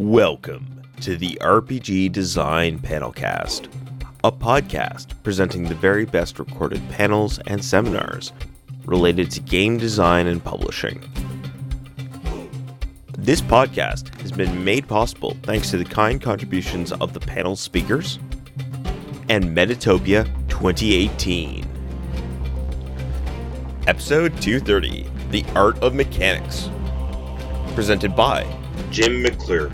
Welcome to the RPG Design Panelcast, a podcast presenting the very best recorded panels and seminars related to game design and publishing. This podcast has been made possible thanks to the kind contributions of the panel speakers and Metatopia 2018. Episode 230 The Art of Mechanics. Presented by Jim McClure.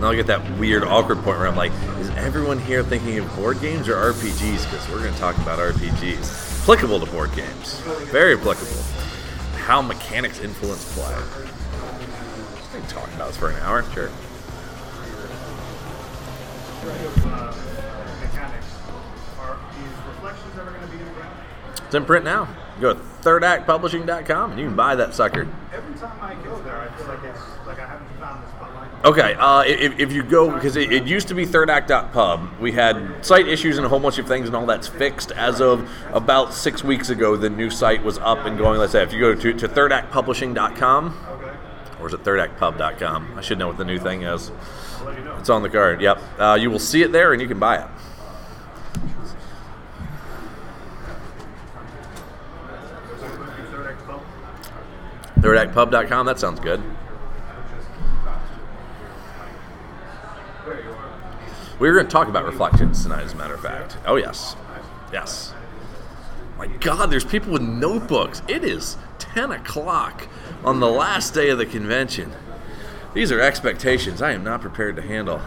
Now I get that weird, awkward point where I'm like, is everyone here thinking of board games or RPGs? Because we're going to talk about RPGs. Applicable to board games. Very applicable. How mechanics influence play. We can talk about this for an hour. Sure. Ever going to be in print? It's in print now. Go to thirdactpublishing.com and you can buy that sucker. Every time I go there, I feel like it's like I haven't found this spotlight. Okay, uh, if, if you go, because it, it used to be thirdact.pub. We had site issues and a whole bunch of things, and all that's fixed. As of about six weeks ago, the new site was up and going. Let's say if you go to, to thirdactpublishing.com, or is it thirdactpub.com? I should know what the new thing is. I'll let you know. It's on the card. Yep. Uh, you will see it there, and you can buy it. Third Act Pub. Thirdactpub.com. That sounds good. We were going to talk about reflections tonight, as a matter of fact. Oh yes, yes. My God, there's people with notebooks. It is 10 o'clock on the last day of the convention. These are expectations I am not prepared to handle.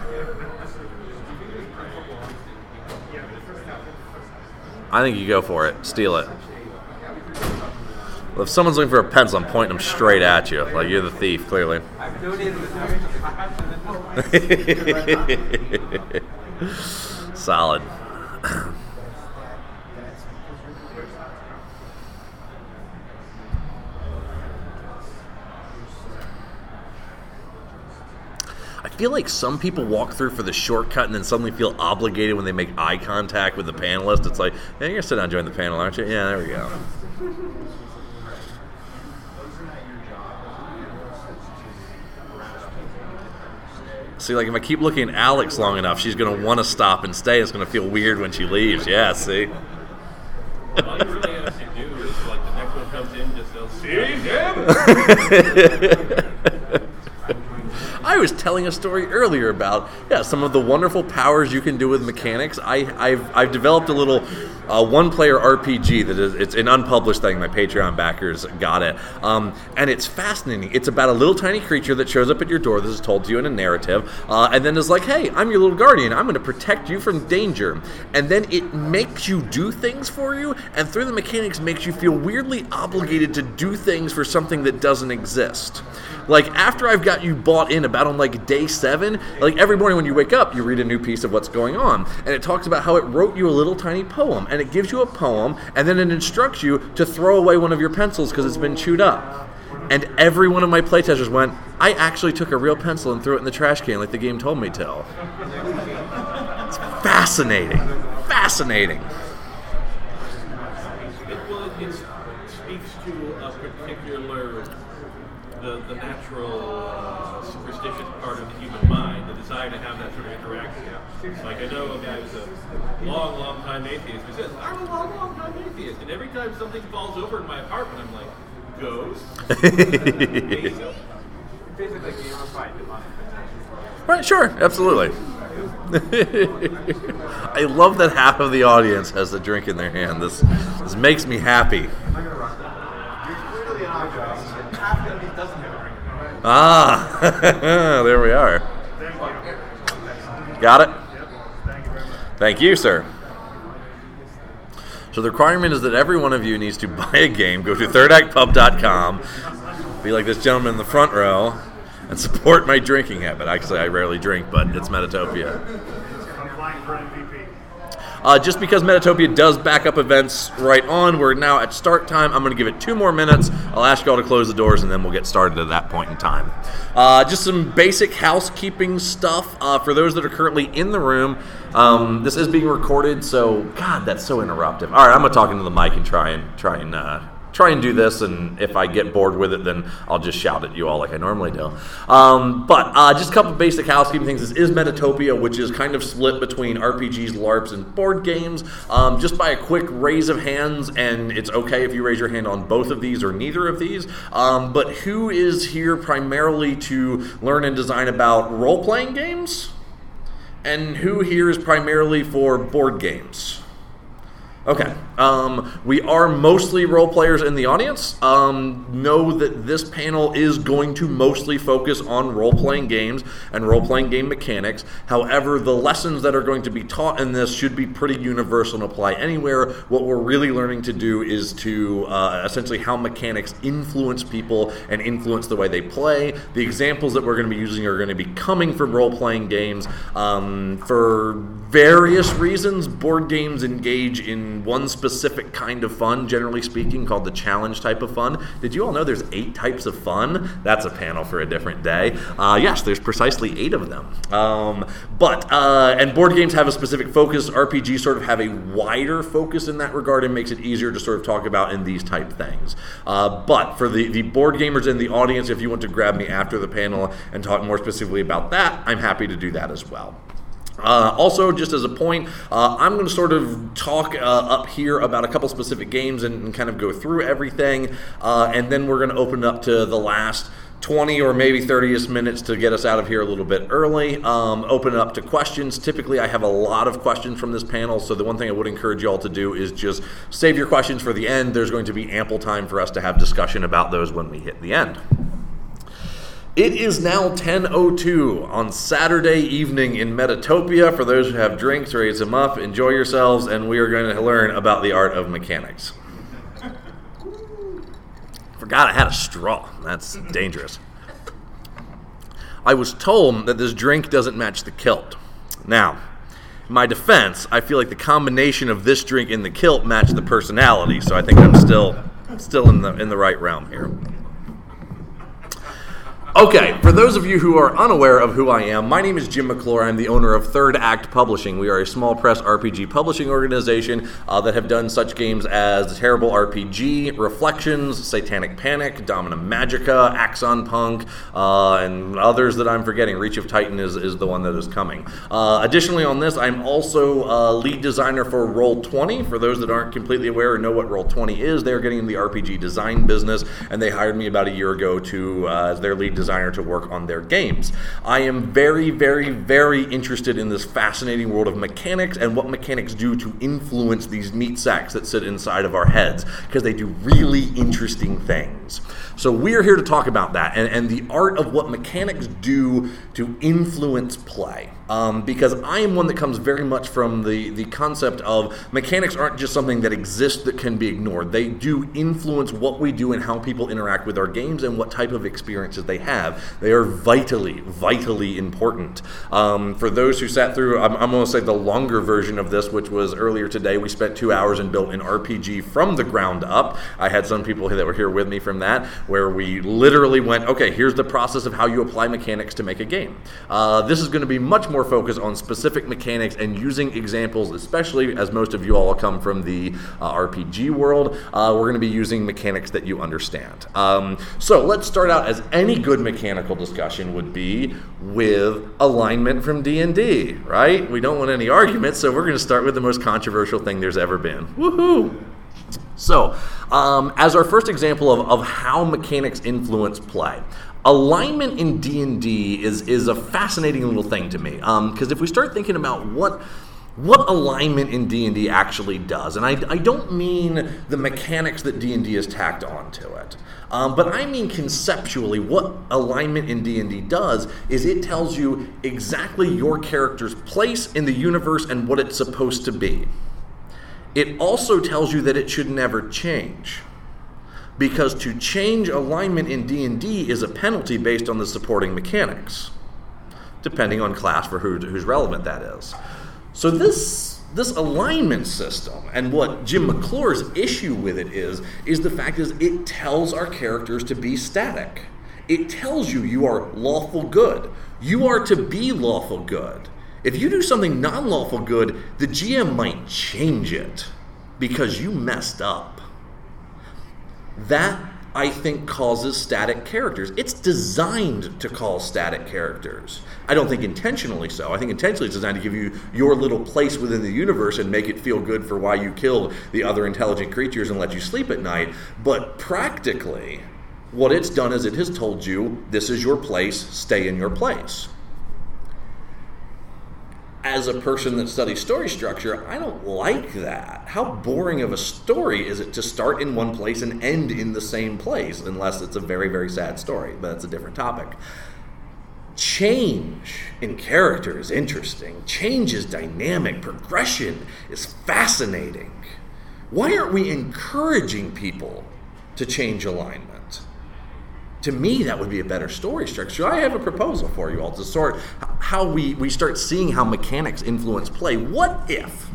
I think you go for it. Steal it. Well, if someone's looking for a pencil, I'm pointing them straight at you. Like you're the thief, clearly. Solid. I feel like some people walk through for the shortcut and then suddenly feel obligated when they make eye contact with the panelist. It's like, hey, you're gonna sit down join the panel, aren't you? Yeah, there we go. See, like if I keep looking at Alex long enough, she's gonna want to stop and stay. It's gonna feel weird when she leaves. Yeah, see. All you really have to do is like the next one comes in, just goes, see him? I was telling a story earlier about yeah some of the wonderful powers you can do with mechanics. I, I've I've developed a little uh, one-player RPG that is it's an unpublished thing. My Patreon backers got it, um, and it's fascinating. It's about a little tiny creature that shows up at your door. This is told to you in a narrative, uh, and then is like, "Hey, I'm your little guardian. I'm going to protect you from danger." And then it makes you do things for you, and through the mechanics, makes you feel weirdly obligated to do things for something that doesn't exist. Like after I've got you bought in about on like day seven, like every morning when you wake up, you read a new piece of what's going on, and it talks about how it wrote you a little tiny poem, and it gives you a poem, and then it instructs you to throw away one of your pencils because it's been chewed up. And every one of my playtesters went, I actually took a real pencil and threw it in the trash can like the game told me to. It's fascinating. Fascinating. Well, it speaks to a particular, the, the natural uh, superstitious part of the human mind, the desire to have that sort of interaction. Like I know a guy who's a long, long time atheist who says, I'm a long, long time atheist. And every time something falls over in my apartment, I'm like, ghosts? Basically. Right, sure, absolutely. I love that half of the audience has a drink in their hand. This this makes me happy. Ah, there we are. Got it? Thank you, sir. So the requirement is that every one of you needs to buy a game, go to thirdactpub.com, be like this gentleman in the front row, and support my drinking habit. Actually, I rarely drink, but it's Metatopia. I'm flying for MVP. Uh, just because Metatopia does back up events right on, we're now at start time. I'm going to give it two more minutes. I'll ask you all to close the doors, and then we'll get started at that point in time. Uh, just some basic housekeeping stuff uh, for those that are currently in the room. Um, this is being recorded, so God, that's so interruptive. All right, I'm going to talk into the mic and try and try and uh, try and do this, and if I get bored with it, then I'll just shout at you all like I normally do. Um, but uh, just a couple basic housekeeping things. This is Metatopia, which is kind of split between RPGs, LARPs, and board games. Um, just by a quick raise of hands, and it's okay if you raise your hand on both of these or neither of these. Um, but who is here primarily to learn and design about role playing games? And who here is primarily for board games? Okay. Um, we are mostly role players in the audience. Um, know that this panel is going to mostly focus on role playing games and role playing game mechanics. However, the lessons that are going to be taught in this should be pretty universal and apply anywhere. What we're really learning to do is to uh, essentially how mechanics influence people and influence the way they play. The examples that we're going to be using are going to be coming from role playing games. Um, for various reasons, board games engage in one specific kind of fun, generally speaking, called the challenge type of fun. Did you all know there's eight types of fun? That's a panel for a different day. Uh, yes, there's precisely eight of them. Um, but, uh, and board games have a specific focus. RPGs sort of have a wider focus in that regard and makes it easier to sort of talk about in these type things. Uh, but for the, the board gamers in the audience, if you want to grab me after the panel and talk more specifically about that, I'm happy to do that as well. Uh, also, just as a point, uh, I'm going to sort of talk uh, up here about a couple specific games and, and kind of go through everything, uh, and then we're going to open up to the last 20 or maybe 30 minutes to get us out of here a little bit early. Um, open up to questions. Typically, I have a lot of questions from this panel, so the one thing I would encourage you all to do is just save your questions for the end. There's going to be ample time for us to have discussion about those when we hit the end. It is now 10:02 on Saturday evening in Metatopia. For those who have drinks, raise them up, enjoy yourselves, and we are going to learn about the art of mechanics. Forgot I had a straw. That's dangerous. I was told that this drink doesn't match the kilt. Now, in my defense, I feel like the combination of this drink and the kilt match the personality, so I think I'm still still in the in the right realm here. Okay, for those of you who are unaware of who I am, my name is Jim McClure. I'm the owner of Third Act Publishing. We are a small press RPG publishing organization uh, that have done such games as Terrible RPG, Reflections, Satanic Panic, Domina Magica, Axon Punk, uh, and others that I'm forgetting. Reach of Titan is, is the one that is coming. Uh, additionally, on this, I'm also uh, lead designer for Roll20. For those that aren't completely aware or know what Roll20 is, they're getting in the RPG design business, and they hired me about a year ago to uh, as their lead designer to work on their games. I am very, very, very interested in this fascinating world of mechanics and what mechanics do to influence these meat sacks that sit inside of our heads because they do really interesting things. So we're here to talk about that and, and the art of what mechanics do to influence play. Um, because I am one that comes very much from the, the concept of mechanics aren't just something that exists that can be ignored. They do influence what we do and how people interact with our games and what type of experiences they have. They are vitally, vitally important. Um, for those who sat through, I'm, I'm going to say the longer version of this, which was earlier today, we spent two hours and built an RPG from the ground up. I had some people that were here with me from that, where we literally went, okay, here's the process of how you apply mechanics to make a game. Uh, this is going to be much more focus on specific mechanics and using examples, especially as most of you all come from the uh, RPG world. Uh, we're going to be using mechanics that you understand. Um, so let's start out as any good mechanical discussion would be with alignment from D&D, right? We don't want any arguments, so we're going to start with the most controversial thing there's ever been. Woohoo! So, um, as our first example of, of how mechanics influence play, alignment in d&d is, is a fascinating little thing to me because um, if we start thinking about what what alignment in d&d actually does and I, I don't mean the mechanics that d&d has tacked onto it um, but i mean conceptually what alignment in d&d does is it tells you exactly your character's place in the universe and what it's supposed to be. It also tells you that it should never change because to change alignment in D&D is a penalty based on the supporting mechanics depending on class for who, who's relevant that is. So this this alignment system and what Jim McClure's issue with it is is the fact is it tells our characters to be static. It tells you you are lawful good. You are to be lawful good. If you do something non-lawful good, the GM might change it because you messed up. That I think causes static characters. It's designed to cause static characters. I don't think intentionally so. I think intentionally it's designed to give you your little place within the universe and make it feel good for why you killed the other intelligent creatures and let you sleep at night. But practically, what it's done is it has told you this is your place, stay in your place as a person that studies story structure, I don't like that. How boring of a story is it to start in one place and end in the same place, unless it's a very, very sad story, but that's a different topic. Change in character is interesting, change is dynamic, progression is fascinating. Why aren't we encouraging people to change alignment? To me that would be a better story structure. I have a proposal for you all to sort how we, we start seeing how mechanics influence play. What if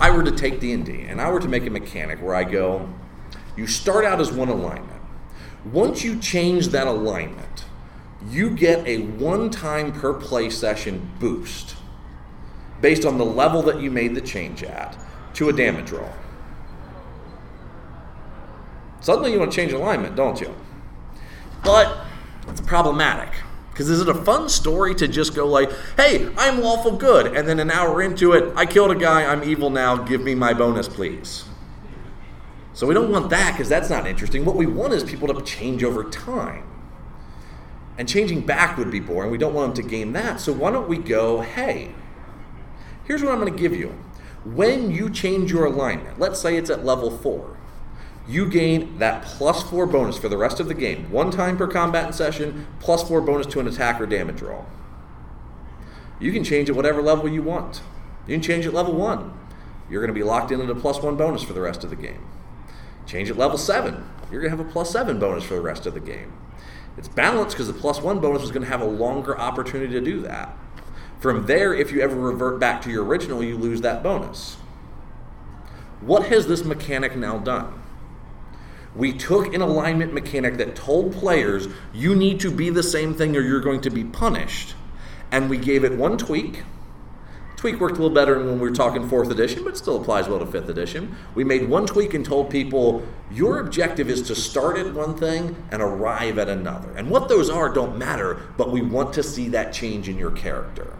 i were to take d&d and i were to make a mechanic where i go you start out as one alignment. Once you change that alignment you get a one time per play session boost based on the level that you made the change at to a damage roll. Suddenly you want to change alignment don't you but it's problematic. Because is it a fun story to just go like, hey, I'm lawful good, and then an hour into it, I killed a guy, I'm evil now, give me my bonus, please. So we don't want that because that's not interesting. What we want is people to change over time. And changing back would be boring. We don't want them to game that. So why don't we go, hey, here's what I'm going to give you. When you change your alignment, let's say it's at level four, you gain that plus four bonus for the rest of the game. One time per combat session, plus four bonus to an attack or damage roll. You can change it whatever level you want. You can change it level one. You're going to be locked in at a plus one bonus for the rest of the game. Change it level seven. You're going to have a plus seven bonus for the rest of the game. It's balanced because the plus one bonus is going to have a longer opportunity to do that. From there, if you ever revert back to your original, you lose that bonus. What has this mechanic now done? We took an alignment mechanic that told players, you need to be the same thing or you're going to be punished. And we gave it one tweak. Tweak worked a little better when we were talking fourth edition, but still applies well to fifth edition. We made one tweak and told people, your objective is to start at one thing and arrive at another. And what those are don't matter, but we want to see that change in your character.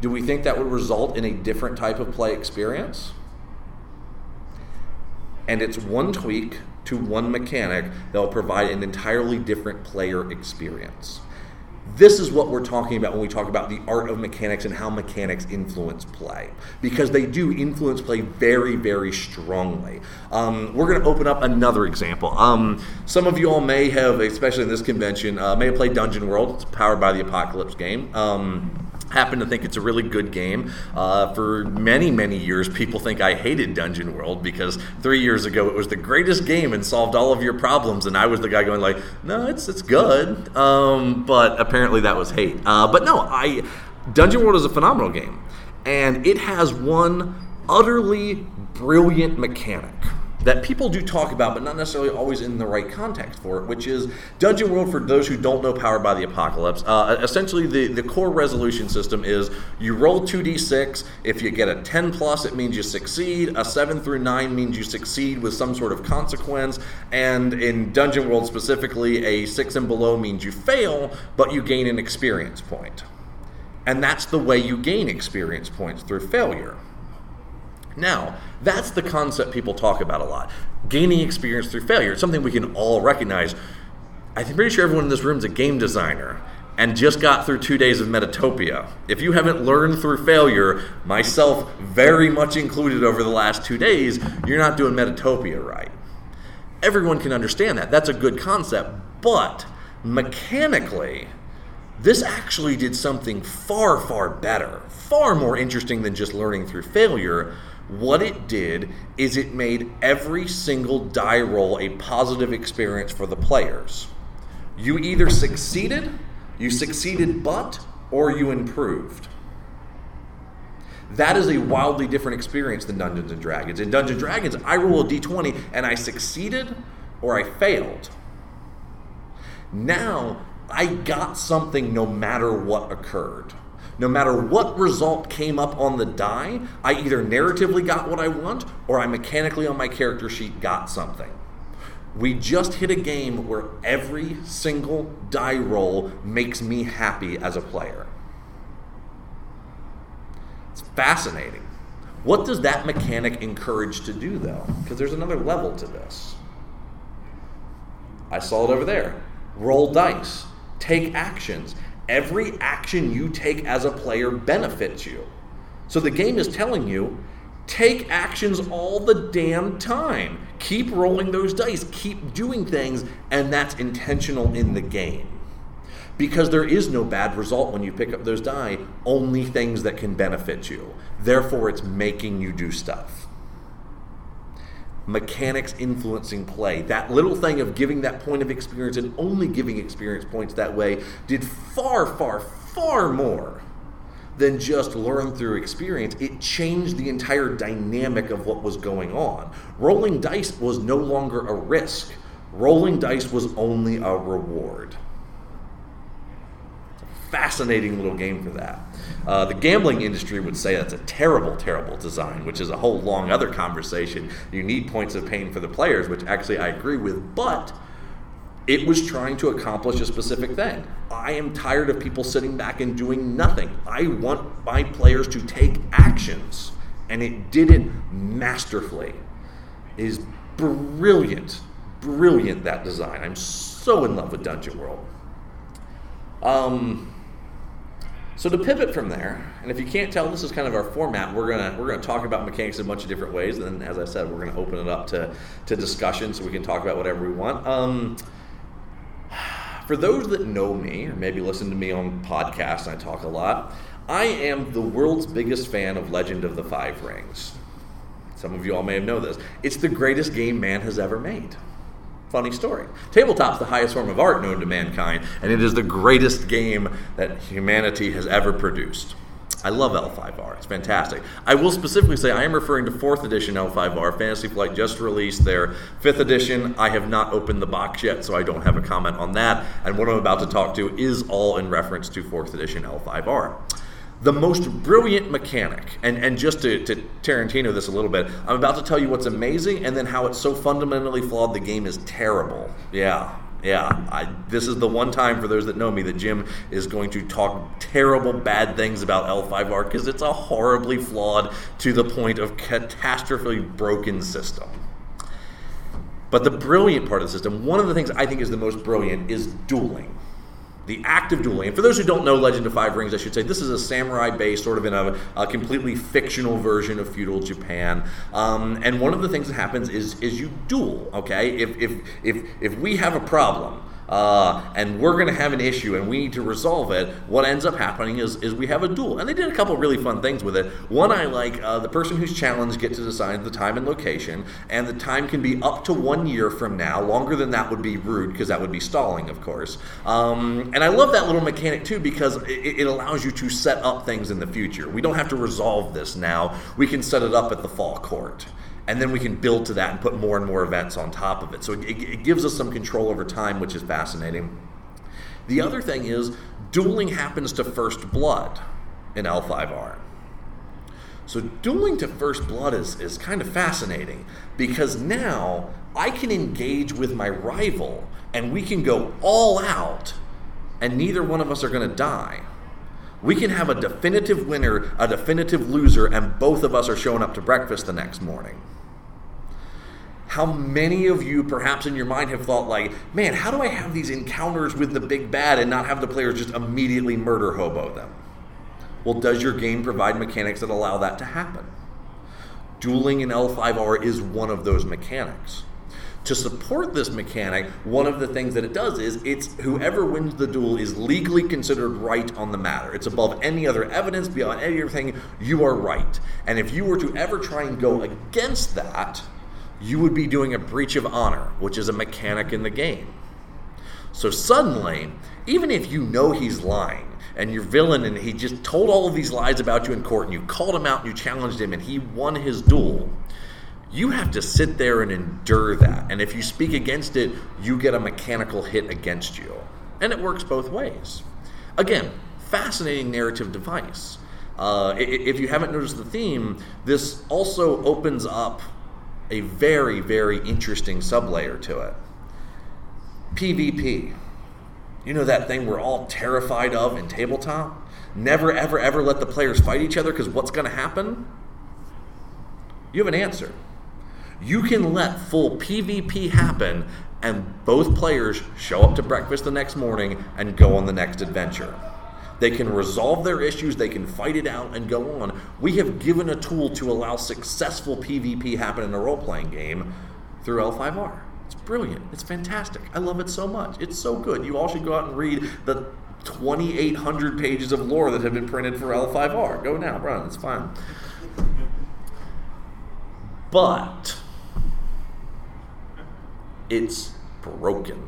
Do we think that would result in a different type of play experience? And it's one tweak to one mechanic that will provide an entirely different player experience. This is what we're talking about when we talk about the art of mechanics and how mechanics influence play, because they do influence play very, very strongly. Um, we're going to open up another example. Um, some of you all may have, especially in this convention, uh, may have played Dungeon World. It's powered by the Apocalypse game. Um, happen to think it's a really good game. Uh, for many, many years, people think I hated Dungeon World because three years ago it was the greatest game and solved all of your problems, and I was the guy going like, "No, it's it's good." Um, but apparently that was hate. Uh, but no, I Dungeon World is a phenomenal game, and it has one utterly brilliant mechanic that people do talk about, but not necessarily always in the right context for it, which is Dungeon World, for those who don't know Powered by the Apocalypse. Uh, essentially, the, the core resolution system is you roll 2d6. If you get a 10 plus, it means you succeed. A 7 through 9 means you succeed with some sort of consequence. And in Dungeon World specifically, a 6 and below means you fail, but you gain an experience point. And that's the way you gain experience points through failure. Now, that's the concept people talk about a lot. Gaining experience through failure. It's something we can all recognize. I'm pretty sure everyone in this room is a game designer and just got through two days of Metatopia. If you haven't learned through failure, myself very much included over the last two days, you're not doing Metatopia right. Everyone can understand that. That's a good concept. But mechanically, this actually did something far, far better, far more interesting than just learning through failure what it did is it made every single die roll a positive experience for the players. You either succeeded, you succeeded but, or you improved. That is a wildly different experience than Dungeons and Dragons. In Dungeons and Dragons, I roll a d20 and I succeeded or I failed. Now, I got something no matter what occurred. No matter what result came up on the die, I either narratively got what I want or I mechanically on my character sheet got something. We just hit a game where every single die roll makes me happy as a player. It's fascinating. What does that mechanic encourage to do, though? Because there's another level to this. I saw it over there. Roll dice, take actions. Every action you take as a player benefits you. So the game is telling you take actions all the damn time. Keep rolling those dice, keep doing things, and that's intentional in the game. Because there is no bad result when you pick up those die, only things that can benefit you. Therefore, it's making you do stuff mechanics influencing play. That little thing of giving that point of experience and only giving experience points that way did far, far, far more than just learn through experience. It changed the entire dynamic of what was going on. Rolling dice was no longer a risk, rolling dice was only a reward fascinating little game for that. Uh, the gambling industry would say that's a terrible, terrible design, which is a whole long other conversation. You need points of pain for the players, which actually I agree with, but it was trying to accomplish a specific thing. I am tired of people sitting back and doing nothing. I want my players to take actions, and it did it masterfully. It is brilliant, brilliant that design. I'm so in love with Dungeon World. Um, so to pivot from there, and if you can't tell, this is kind of our format. We're gonna we're gonna talk about mechanics in a bunch of different ways, and then, as I said, we're gonna open it up to to discussion, so we can talk about whatever we want. Um, for those that know me, or maybe listen to me on podcasts, I talk a lot. I am the world's biggest fan of Legend of the Five Rings. Some of you all may have known this. It's the greatest game man has ever made. Funny story. Tabletop's the highest form of art known to mankind, and it is the greatest game that humanity has ever produced. I love L5R. It's fantastic. I will specifically say I am referring to 4th edition L5R. Fantasy Flight just released their 5th edition. I have not opened the box yet, so I don't have a comment on that. And what I'm about to talk to is all in reference to 4th edition L5R the most brilliant mechanic, and, and just to, to Tarantino this a little bit, I'm about to tell you what's amazing and then how it's so fundamentally flawed the game is terrible. Yeah, yeah. I, this is the one time for those that know me that Jim is going to talk terrible, bad things about L5R because it's a horribly flawed to the point of catastrophically broken system. But the brilliant part of the system, one of the things I think is the most brilliant, is dueling the act of dueling. And for those who don't know Legend of Five Rings, I should say this is a samurai based, sort of in a, a completely fictional version of feudal Japan. Um, and one of the things that happens is is you duel. Okay, if if if if we have a problem uh, and we're going to have an issue and we need to resolve it, what ends up happening is, is we have a duel. And they did a couple really fun things with it. One I like, uh, the person who's challenged gets to decide the time and location, and the time can be up to one year from now. Longer than that would be rude because that would be stalling, of course. Um, and I love that little mechanic too because it, it allows you to set up things in the future. We don't have to resolve this now, we can set it up at the fall court and then we can build to that and put more and more events on top of it. So it, it, gives us some control over time, which is fascinating. The other thing is, dueling happens to first blood in L5R. So dueling to first blood is, is kind of fascinating because now I can engage with my rival and we can go all out and neither one of us are going to die. We can have a definitive winner, a definitive loser, and both of us are showing up to breakfast the next morning. How many of you, perhaps in your mind, have thought, like, man, how do I have these encounters with the big bad and not have the players just immediately murder hobo them? Well, does your game provide mechanics that allow that to happen? Dueling in L5R is one of those mechanics. To support this mechanic, one of the things that it does is it's whoever wins the duel is legally considered right on the matter. It's above any other evidence, beyond everything, you are right. And if you were to ever try and go against that, you would be doing a breach of honor, which is a mechanic in the game. So suddenly, even if you know he's lying, and your villain, and he just told all of these lies about you in court, and you called him out and you challenged him, and he won his duel. You have to sit there and endure that. And if you speak against it, you get a mechanical hit against you. And it works both ways. Again, fascinating narrative device. Uh, if you haven't noticed the theme, this also opens up a very, very interesting sublayer to it. PvP. You know that thing we're all terrified of in tabletop? Never, ever, ever let the players fight each other because what's going to happen? You have an answer. You can let full PvP happen and both players show up to breakfast the next morning and go on the next adventure. They can resolve their issues, they can fight it out and go on. We have given a tool to allow successful PvP happen in a role playing game through L5R. It's brilliant. It's fantastic. I love it so much. It's so good. You all should go out and read the 2,800 pages of lore that have been printed for L5R. Go now, run. It's fine. But it's broken.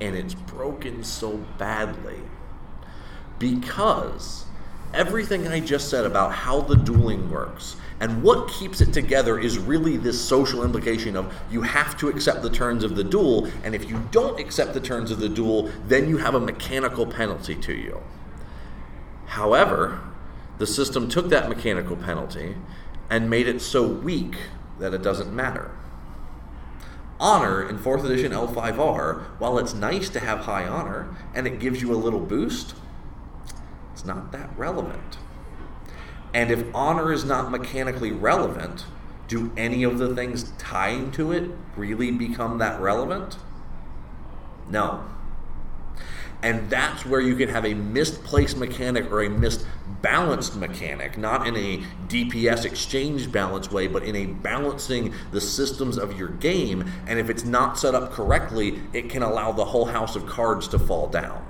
And it's broken so badly because everything I just said about how the dueling works and what keeps it together is really this social implication of you have to accept the terms of the duel, and if you don't accept the terms of the duel, then you have a mechanical penalty to you. However, the system took that mechanical penalty and made it so weak that it doesn't matter. Honor in 4th edition L5R, while it's nice to have high honor and it gives you a little boost, it's not that relevant. And if honor is not mechanically relevant, do any of the things tying to it really become that relevant? No. And that's where you can have a misplaced mechanic or a misbalanced mechanic, not in a DPS exchange balance way, but in a balancing the systems of your game. And if it's not set up correctly, it can allow the whole house of cards to fall down.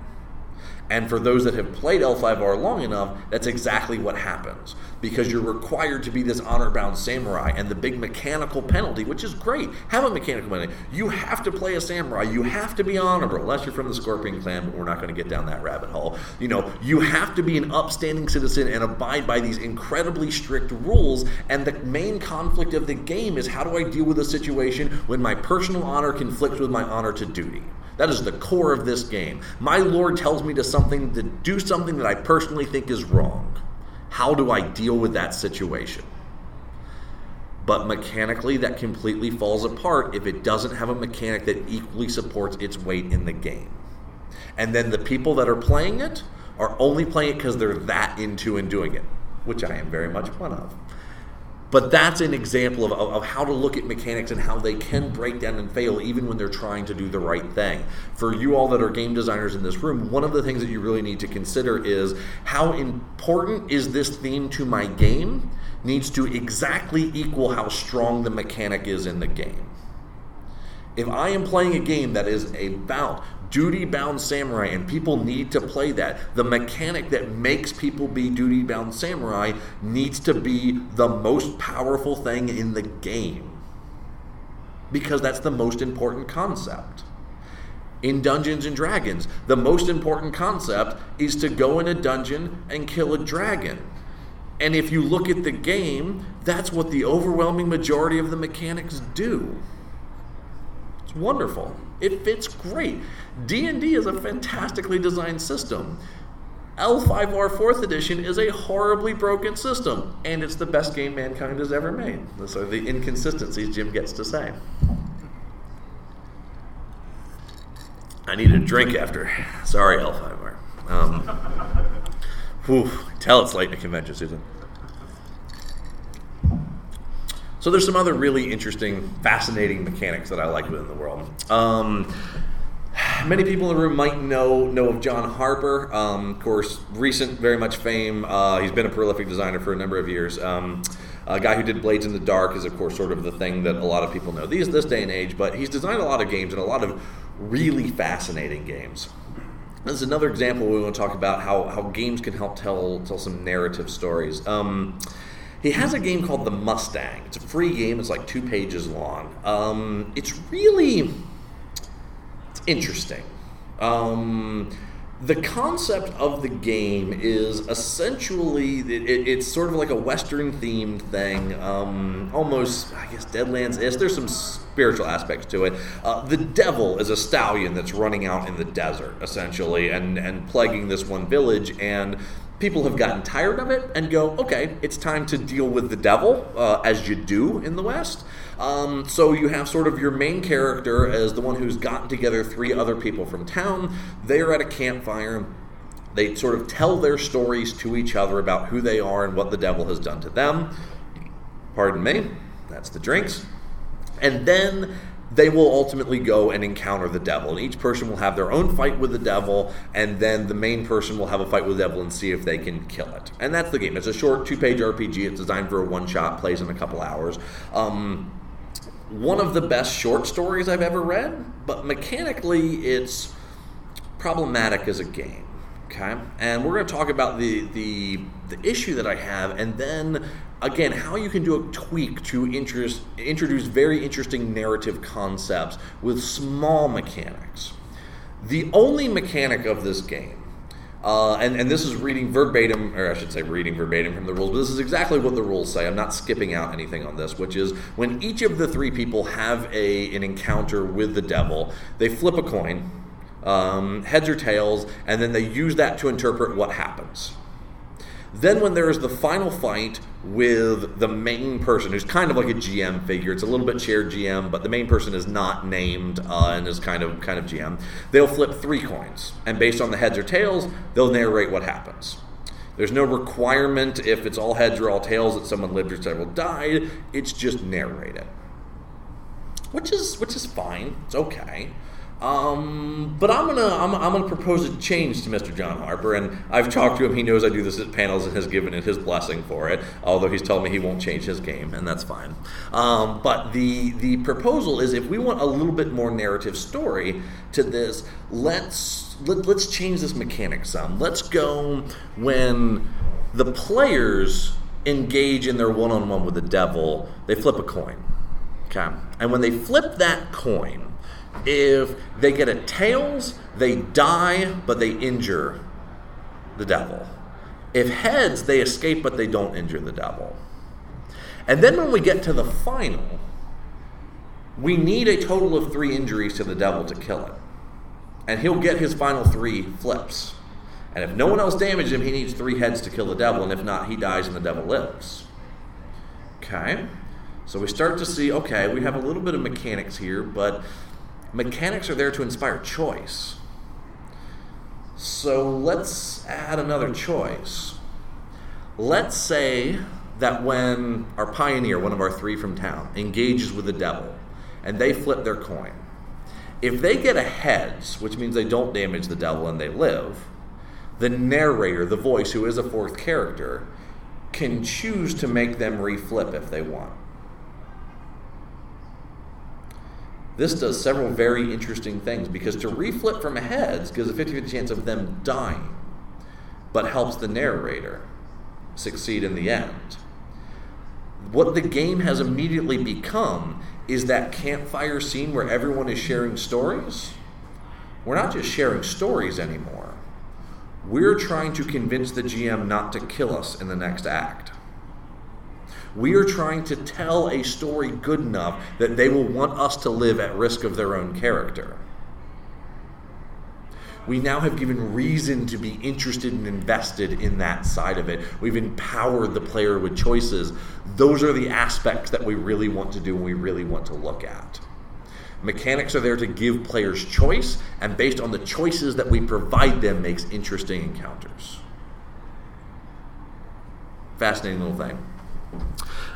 And for those that have played L5R long enough, that's exactly what happens. Because you're required to be this honor bound samurai, and the big mechanical penalty, which is great, have a mechanical penalty. You have to play a samurai. You have to be honorable, unless you're from the Scorpion clan, but we're not going to get down that rabbit hole. You know, you have to be an upstanding citizen and abide by these incredibly strict rules. And the main conflict of the game is how do I deal with a situation when my personal honor conflicts with my honor to duty? That is the core of this game. My Lord tells me to something to do something that I personally think is wrong. How do I deal with that situation? But mechanically, that completely falls apart if it doesn't have a mechanic that equally supports its weight in the game. And then the people that are playing it are only playing it because they're that into and doing it, which I am very much one of. But that's an example of, of, of, how to look at mechanics and how they can break down and fail even when they're trying to do the right thing. For you all that are game designers in this room, one of the things that you really need to consider is how important is this theme to my game needs to exactly equal how strong the mechanic is in the game. If I am playing a game that is about duty bound samurai, and people need to play that. The mechanic that makes people be duty bound samurai needs to be the most powerful thing in the game because that's the most important concept. In Dungeons and Dragons, the most important concept is to go in a dungeon and kill a dragon. And if you look at the game, that's what the overwhelming majority of the mechanics do. It's wonderful. It fits great. D&D is a fantastically designed system. L5R 4th edition is a horribly broken system, and it's the best game mankind has ever made. Those are the inconsistencies Jim gets to say. I need a drink after. Sorry, L5R. Um, whew, tell it's late in the convention season. So there's some other really interesting, fascinating mechanics that I like within the world. Um, many people in the room might know know of John Harper. Um, of course, recent, very much fame. Uh, he's been a prolific designer for a number of years. Um, a guy who did Blades in the Dark is, of course, sort of the thing that a lot of people know these this day and age. But he's designed a lot of games and a lot of really fascinating games. This is another example we want to talk about how, how games can help tell tell some narrative stories. Um, he has a game called The Mustang. It's a free game. It's like two pages long. Um, it's really it's interesting. Um, the concept of the game is essentially it, it- it's sort of like a western themed thing um, almost i guess deadlands is there's some spiritual aspects to it uh, the devil is a stallion that's running out in the desert essentially and and plaguing this one village and people have gotten tired of it and go okay it's time to deal with the devil uh, as you do in the west um, so you have sort of your main character as the one who's gotten together three other people from town. They are at a campfire. They sort of tell their stories to each other about who they are and what the devil has done to them. Pardon me, that's the drinks. And then they will ultimately go and encounter the devil. And each person will have their own fight with the devil, and then the main person will have a fight with the devil and see if they can kill it. And that's the game. It's a short two page RPG. It's designed for a one shot, plays in a couple hours. Um, one of the best short stories I've ever read, but mechanically it's problematic as a game. Okay, and we're going to talk about the, the the issue that I have, and then again how you can do a tweak to interest, introduce very interesting narrative concepts with small mechanics. The only mechanic of this game uh, and, and this is reading verbatim, or I should say reading verbatim from the rules, but this is exactly what the rules say. I'm not skipping out anything on this, which is when each of the three people have a, an encounter with the devil, they flip a coin, um, heads or tails, and then they use that to interpret what happens. Then, when there is the final fight with the main person, who's kind of like a GM figure, it's a little bit shared GM, but the main person is not named uh, and is kind of kind of GM. They'll flip three coins, and based on the heads or tails, they'll narrate what happens. There's no requirement if it's all heads or all tails that someone lived or several died. It's just narrated, which is which is fine. It's okay. Um, but I'm gonna I'm, I'm gonna propose a change to Mr. John Harper, and I've talked to him. He knows I do this at panels and has given it his blessing for it. Although he's told me he won't change his game, and that's fine. Um, but the the proposal is if we want a little bit more narrative story to this, let's let, let's change this mechanic some. Let's go when the players engage in their one-on-one with the devil. They flip a coin. Okay, and when they flip that coin if they get a tails, they die, but they injure the devil. If heads, they escape, but they don't injure the devil. And then when we get to the final, we need a total of three injuries to the devil to kill it. And he'll get his final three flips. And if no one else damaged him, he needs three heads to kill the devil. And if not, he dies and the devil lives. Okay? So we start to see okay, we have a little bit of mechanics here, but mechanics are there to inspire choice. So let's add another choice. Let's say that when our pioneer, one of our three from town, engages with the devil and they flip their coin, if they get a heads, which means they don't damage the devil and they live, the narrator, the voice, who is a fourth character, can choose to make them reflip if they want. This does several very interesting things because to reflip from heads gives a 50 50 chance of them dying, but helps the narrator succeed in the end. What the game has immediately become is that campfire scene where everyone is sharing stories. We're not just sharing stories anymore. We're trying to convince the GM not to kill us in the next act. We are trying to tell a story good enough that they will want us to live at risk of their own character. We now have given reason to be interested and invested in that side of it. We've empowered the player with choices. Those are the aspects that we really want to do and we really want to look at. Mechanics are there to give players choice, and based on the choices that we provide them, makes interesting encounters. Fascinating little thing.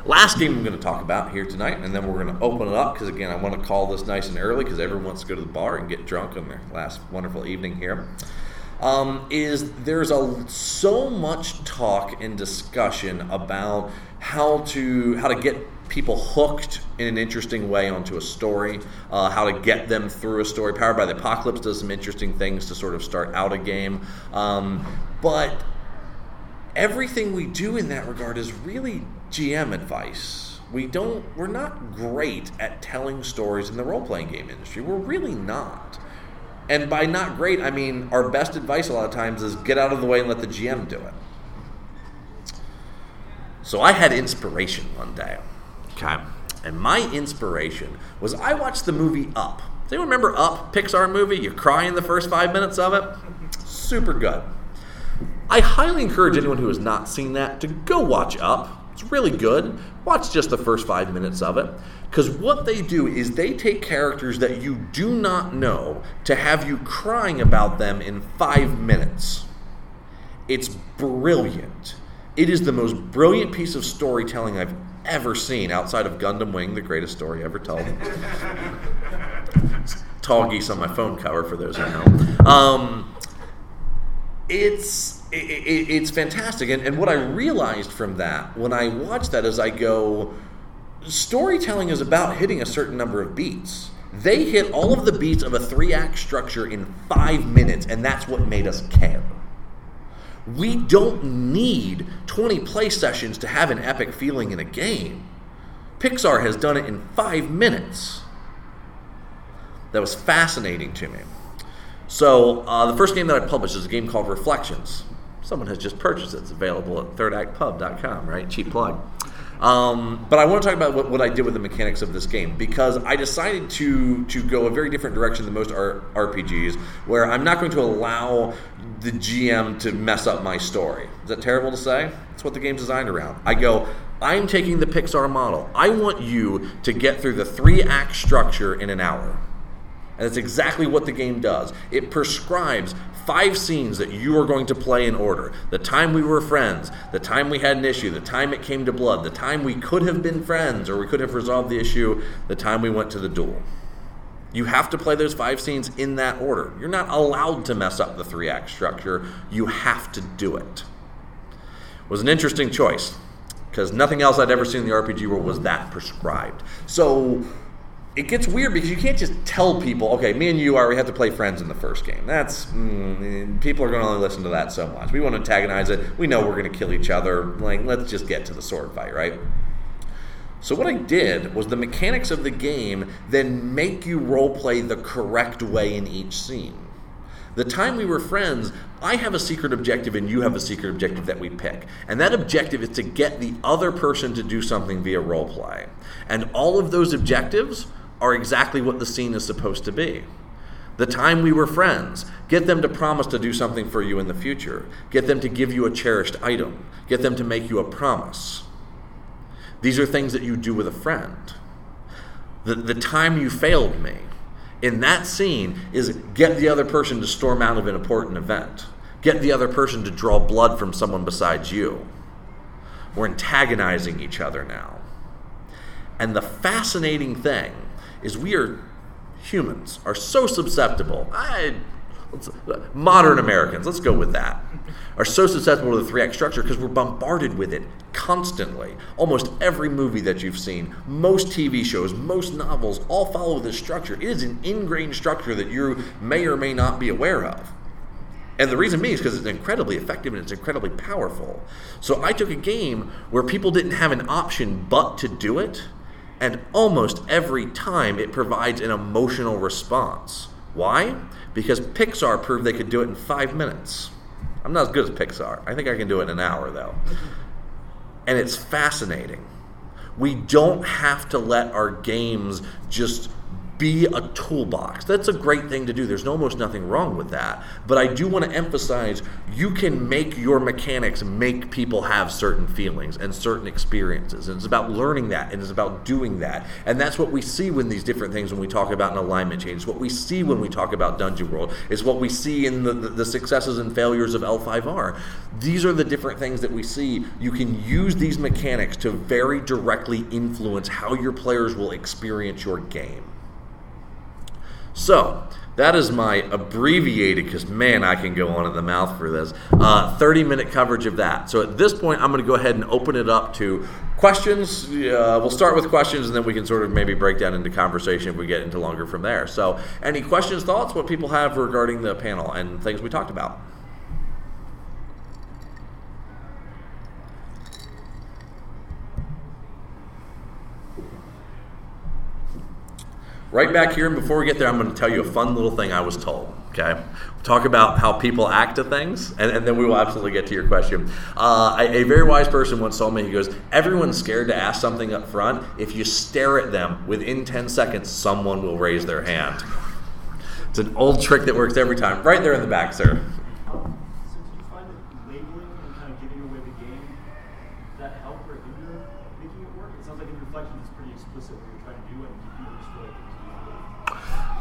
Last game I'm going to talk about here tonight, and then we're going to open it up because, again, I want to call this nice and early because everyone wants to go to the bar and get drunk on their last wonderful evening here. Um, is there's a so much talk and discussion about how to how to get people hooked in an interesting way onto a story, uh, how to get them through a story. Powered by the Apocalypse does some interesting things to sort of start out a game, um, but everything we do in that regard is really GM advice. We don't we're not great at telling stories in the role-playing game industry. We're really not. And by not great, I mean our best advice a lot of times is get out of the way and let the GM do it. So I had inspiration one day. Okay. And my inspiration was I watched the movie Up. Does anyone remember Up, Pixar movie? You cry in the first five minutes of it? Super good. I highly encourage anyone who has not seen that to go watch Up. It's really good. Watch just the first five minutes of it. Because what they do is they take characters that you do not know to have you crying about them in five minutes. It's brilliant. It is the most brilliant piece of storytelling I've ever seen outside of Gundam Wing, the greatest story ever told. Tallgeese on my phone cover for those who know. Um, it's it, it, it's fantastic, and, and what I realized from that when I watched that is I go, storytelling is about hitting a certain number of beats. They hit all of the beats of a three act structure in five minutes, and that's what made us care. We don't need 20 play sessions to have an epic feeling in a game. Pixar has done it in five minutes. That was fascinating to me. So, uh, the first game that I published is a game called Reflections. Someone has just purchased it. It's available at thirdactpub.com, right? Cheap plug. Um, but I want to talk about what, what I did with the mechanics of this game because I decided to to go a very different direction than most R- RPGs, where I'm not going to allow the GM to mess up my story. Is that terrible to say? That's what the game's designed around. I go, I'm taking the Pixar model. I want you to get through the three act structure in an hour. And that's exactly what the game does. It prescribes five scenes that you are going to play in order the time we were friends, the time we had an issue, the time it came to blood, the time we could have been friends or we could have resolved the issue, the time we went to the duel. You have to play those five scenes in that order. You're not allowed to mess up the three act structure, you have to do it. It was an interesting choice because nothing else I'd ever seen in the RPG world was that prescribed. So it gets weird because you can't just tell people, okay, me and you are we have to play friends in the first game. That's mm, people are going to only listen to that so much. We want to antagonize it. We know we're going to kill each other. Like let's just get to the sword fight, right? So what I did was the mechanics of the game then make you role play the correct way in each scene. The time we were friends, I have a secret objective and you have a secret objective that we pick. And that objective is to get the other person to do something via role play. And all of those objectives are exactly what the scene is supposed to be. The time we were friends, get them to promise to do something for you in the future. Get them to give you a cherished item. Get them to make you a promise. These are things that you do with a friend. The, the time you failed me, in that scene, is get the other person to storm out of an important event. Get the other person to draw blood from someone besides you. We're antagonizing each other now. And the fascinating thing is we are humans are so susceptible. I, modern Americans, let's go with that, are so susceptible to the three act structure because we're bombarded with it constantly. Almost every movie that you've seen, most TV shows, most novels all follow this structure. It is an ingrained structure that you may or may not be aware of. And the reason being is because it's incredibly effective and it's incredibly powerful. So I took a game where people didn't have an option but to do it and almost every time it provides an emotional response. Why? Because Pixar proved they could do it in five minutes. I'm not as good as Pixar. I think I can do it in an hour, though. And it's fascinating. We don't have to let our games just be a toolbox. That's a great thing to do. There's almost nothing wrong with that. But I do want to emphasize you can make your mechanics make people have certain feelings and certain experiences. And it's about learning that and it's about doing that. And that's what we see when these different things when we talk about an alignment change. What we see when we talk about Dungeon World is what we see in the, the, the successes and failures of L5R. These are the different things that we see. You can use these mechanics to very directly influence how your players will experience your game. So, that is my abbreviated, because man, I can go on in the mouth for this, uh, 30 minute coverage of that. So at this point, I'm going to go ahead and open it up to questions. Uh, we'll start with questions and then we can sort of maybe break down into conversation if we get into longer from there. So, any questions, thoughts, what people have regarding the panel and things we talked about? Right back here, and before we get there, I'm going to tell you a fun little thing I was told. Okay, talk about how people act to things, and, and then we will absolutely get to your question. Uh, a, a very wise person once told me, he goes, "Everyone's scared to ask something up front. If you stare at them, within 10 seconds, someone will raise their hand." It's an old trick that works every time. Right there in the back, sir. Um, so do you find that labeling and kind of giving away the game that help or hinder making it work? It sounds like in Reflections it's pretty explicit what you're trying to do, and you just feel like it's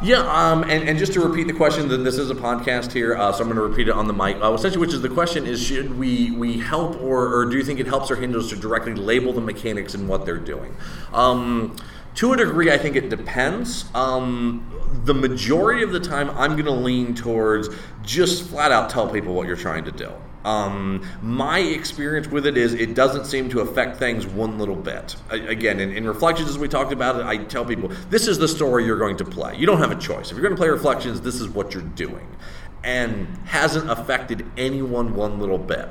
Yeah, um, and, and just to repeat the question, then this is a podcast here, uh, so I'm going to repeat it on the mic. Uh, essentially, which is the question is: Should we we help, or, or do you think it helps or hinders to directly label the mechanics and what they're doing? Um, to a degree, I think it depends. Um, the majority of the time, I'm going to lean towards just flat out tell people what you're trying to do. Um, my experience with it is it doesn't seem to affect things one little bit. A- again, in, in Reflections, as we talked about it, I tell people this is the story you're going to play. You don't have a choice. If you're going to play Reflections, this is what you're doing. And hasn't affected anyone one little bit.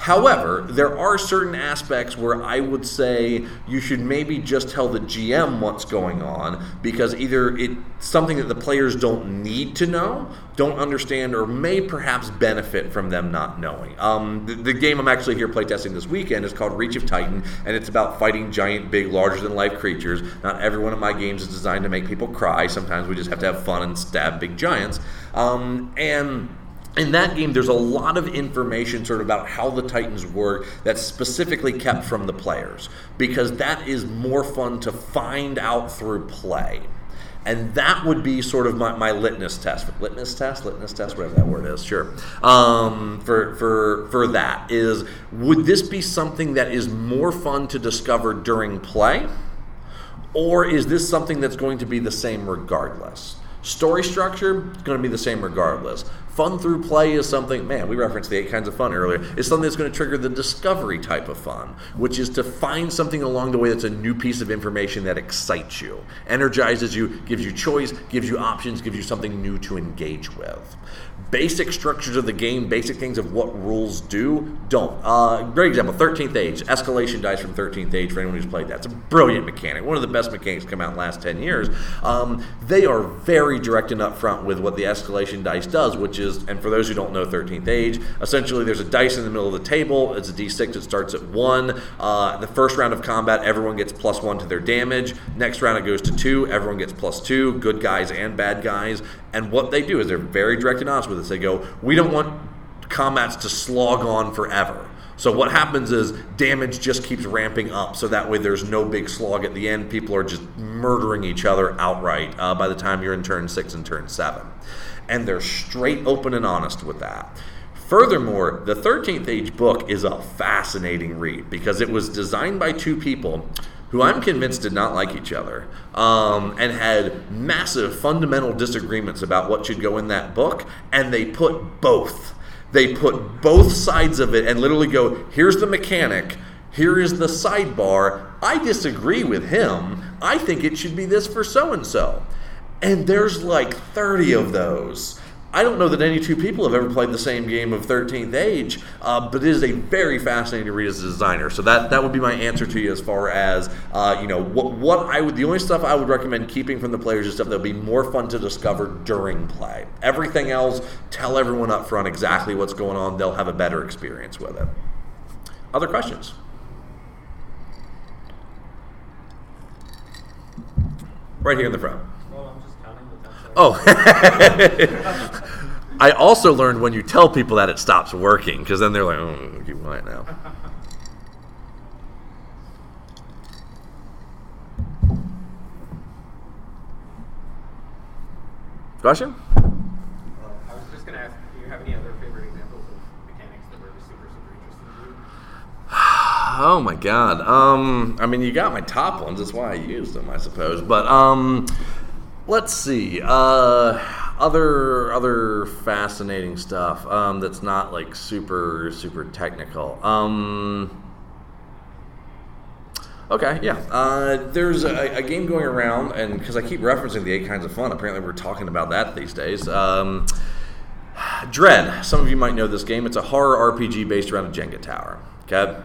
However, there are certain aspects where I would say you should maybe just tell the GM what's going on because either it's something that the players don't need to know, don't understand, or may perhaps benefit from them not knowing. Um, the, the game I'm actually here playtesting this weekend is called Reach of Titan, and it's about fighting giant, big, larger than life creatures. Not every one of my games is designed to make people cry. Sometimes we just have to have fun and stab big giants. Um, and in that game, there's a lot of information sort of about how the Titans work that's specifically kept from the players because that is more fun to find out through play. And that would be sort of my, my litmus test. Litmus test? Litmus test? Whatever that word is, sure. Um, for, for, for that is would this be something that is more fun to discover during play? Or is this something that's going to be the same regardless? Story structure is going to be the same regardless. Fun through play is something, man, we referenced the eight kinds of fun earlier. It's something that's going to trigger the discovery type of fun, which is to find something along the way that's a new piece of information that excites you, energizes you, gives you choice, gives you options, gives you something new to engage with. Basic structures of the game, basic things of what rules do, don't. Uh, great example 13th Age, escalation dice from 13th Age for anyone who's played that. It's a brilliant mechanic, one of the best mechanics come out in the last 10 years. Um, they are very direct and upfront with what the escalation dice does, which is, and for those who don't know 13th Age, essentially there's a dice in the middle of the table. It's a d6 it starts at 1. Uh, the first round of combat, everyone gets plus 1 to their damage. Next round, it goes to 2. Everyone gets plus 2, good guys and bad guys. And what they do is they're very direct and honest with this. They go, We don't want combats to slog on forever. So what happens is damage just keeps ramping up, so that way there's no big slog at the end. People are just murdering each other outright uh, by the time you're in turn six and turn seven, and they're straight open and honest with that. Furthermore, the 13th Age book is a fascinating read because it was designed by two people who I'm convinced did not like each other um, and had massive fundamental disagreements about what should go in that book, and they put both. They put both sides of it and literally go, here's the mechanic, here is the sidebar. I disagree with him. I think it should be this for so and so. And there's like 30 of those. I don't know that any two people have ever played the same game of 13th Age, uh, but it is a very fascinating read as a designer. So that, that would be my answer to you as far as uh, you know what what I would the only stuff I would recommend keeping from the players is stuff that would be more fun to discover during play. Everything else, tell everyone up front exactly what's going on. They'll have a better experience with it. Other questions? Right here in the front. Well, I'm just counting the 10 seconds. Oh. I also learned when you tell people that it stops working because then they're like, oh, keep quiet now. Question? Uh, I was just going to ask, do you have any other favorite examples of mechanics that were super, super interesting to you? Oh my god. Um, I mean, you got my top ones. That's why I used them, I suppose. But um, let's see. Uh, other other fascinating stuff. Um, that's not like super super technical. Um. Okay, yeah. Uh, there's a, a game going around, and because I keep referencing the eight kinds of fun, apparently we're talking about that these days. Um, Dread. Some of you might know this game. It's a horror RPG based around a Jenga tower. Okay.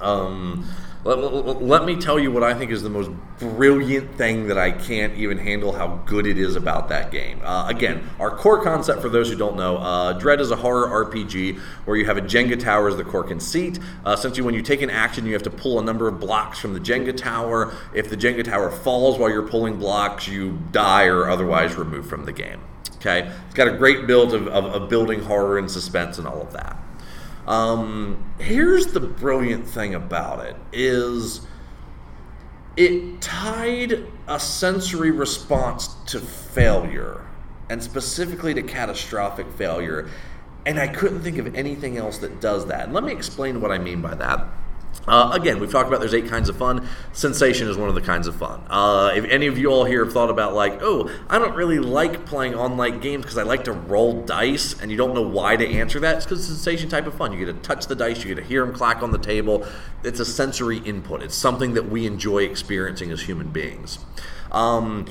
Um, Let, let- me tell you what I think is the most brilliant thing that I can't even handle how good it is about that game. Uh, again, our core concept, for those who don't know, uh, Dread is a horror RPG where you have a Jenga tower as the core conceit. Uh, essentially, when you take an action, you have to pull a number of blocks from the Jenga tower. If the Jenga tower falls while you're pulling blocks, you die or otherwise removed from the game. Okay, it's got a great build of, of, of building horror and suspense and all of that. Um, here's the brilliant thing about it is it tied a sensory response to failure and specifically to catastrophic failure and i couldn't think of anything else that does that. And let me explain what i mean by that uh, again, we've talked about there's eight kinds of fun. Sensation is one of the kinds of fun. Uh, if any of you all here have thought about like, oh, I don't really like playing online games because I like to roll dice, and you don't know why to answer that, it's because sensation type of fun. You get to touch the dice, you get to hear them clack on the table. It's a sensory input. It's something that we enjoy experiencing as human beings. Um,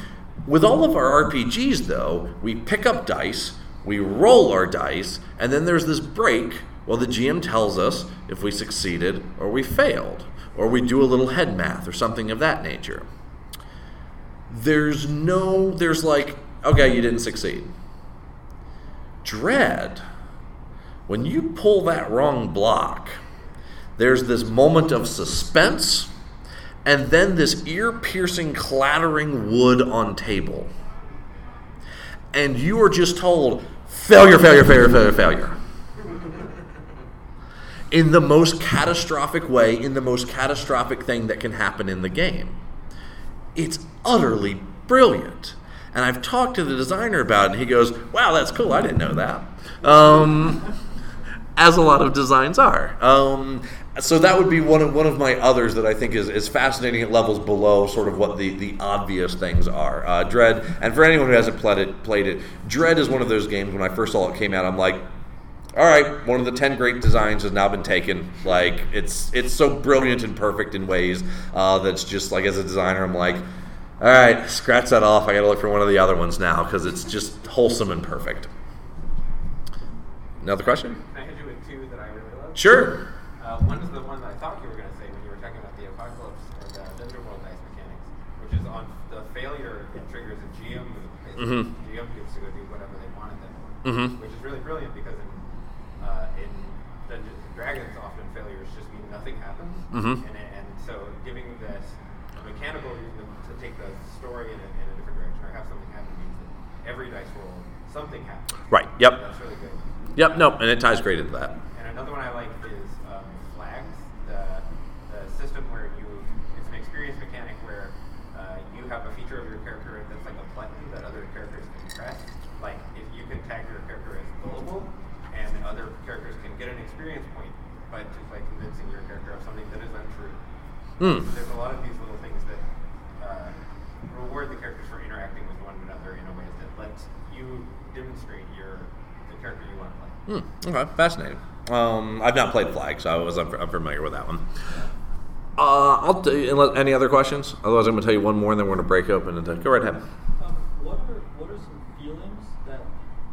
with all of our RPGs, though, we pick up dice, we roll our dice, and then there's this break well, the GM tells us if we succeeded or we failed, or we do a little head math or something of that nature. There's no, there's like, okay, you didn't succeed. Dread, when you pull that wrong block, there's this moment of suspense and then this ear piercing clattering wood on table. And you are just told failure, failure, failure, failure, failure in the most catastrophic way, in the most catastrophic thing that can happen in the game. It's utterly brilliant. And I've talked to the designer about it, and he goes, Wow, that's cool. I didn't know that. Um, as a lot of designs are. Um, so that would be one of, one of my others that I think is, is fascinating at levels below sort of what the, the obvious things are. Uh, Dread, and for anyone who hasn't played it, played it, Dread is one of those games when I first saw it came out, I'm like, all right, one of the ten great designs has now been taken. Like it's it's so brilliant and perfect in ways uh, that's just like as a designer, I'm like, all right, scratch that off. I got to look for one of the other ones now because it's just wholesome and perfect. Another question? Can I hit you with two that I really love? Sure. Uh, one is the one that I thought you were going to say when you were talking about the apocalypse or the Dungeon World dice mechanics, which is on the failure it triggers a GM move. Mhm. Basically, GM gets to go do whatever they wanted them, which is really brilliant because in, uh, in Dungeons and Dragons, often failures just mean nothing Mhm. and, and so giving this mechanical reason to take the story in a, in a different direction or have something happen means that every dice roll something happens. Right. Yep. That's really good. Yep. No, And it ties great into that. And another one I like is um, flags, the, the system where you, it's an experience mechanic where uh, you have a feature of your character that's like a button that other characters can press. Like if you can tag your character as gullible, and other characters can get an experience point by just by convincing your character of something that is untrue. So there's a lot of these little things that uh, reward the characters for interacting with one another in a way that lets you demonstrate your the character you want to play. Hmm, okay, fascinating. Um, I've not played Flag, so I was I'm, I'm familiar with that one. Uh, I'll t- unless, any other questions? Otherwise, I'm going to tell you one more, and then we're going to break open and then go right ahead. Um, what are what are some feelings that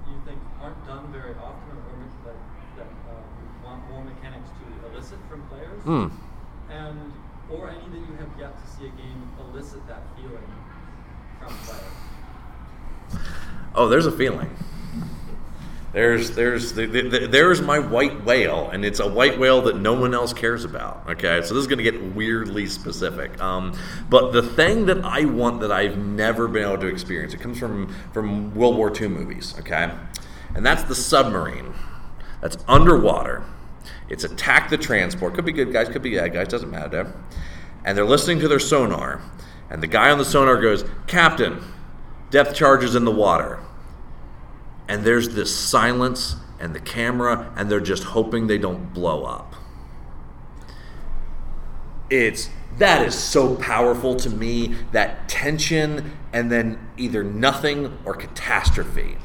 you think aren't done very often, or, or that that uh, you want more mechanics to elicit from players, Hmm. and or any that you have yet to see a game elicit that feeling from players? Oh, there's a feeling. There's there's the, the, the- there's my white whale, and it's a white whale that no one else cares about. Okay, so this is going to get weirdly specific. Um, but the thing that I want that I've never been able to experience, it comes from from World War II movies. Okay, and that's the submarine that's underwater. It's attacked the transport. Could be good guys, could be bad guys, doesn't matter. And they're listening to their sonar, and the guy on the sonar goes, "Captain, depth charges in the water." and there's this silence and the camera and they're just hoping they don't blow up. It's that is so powerful to me that tension and then either nothing or catastrophe.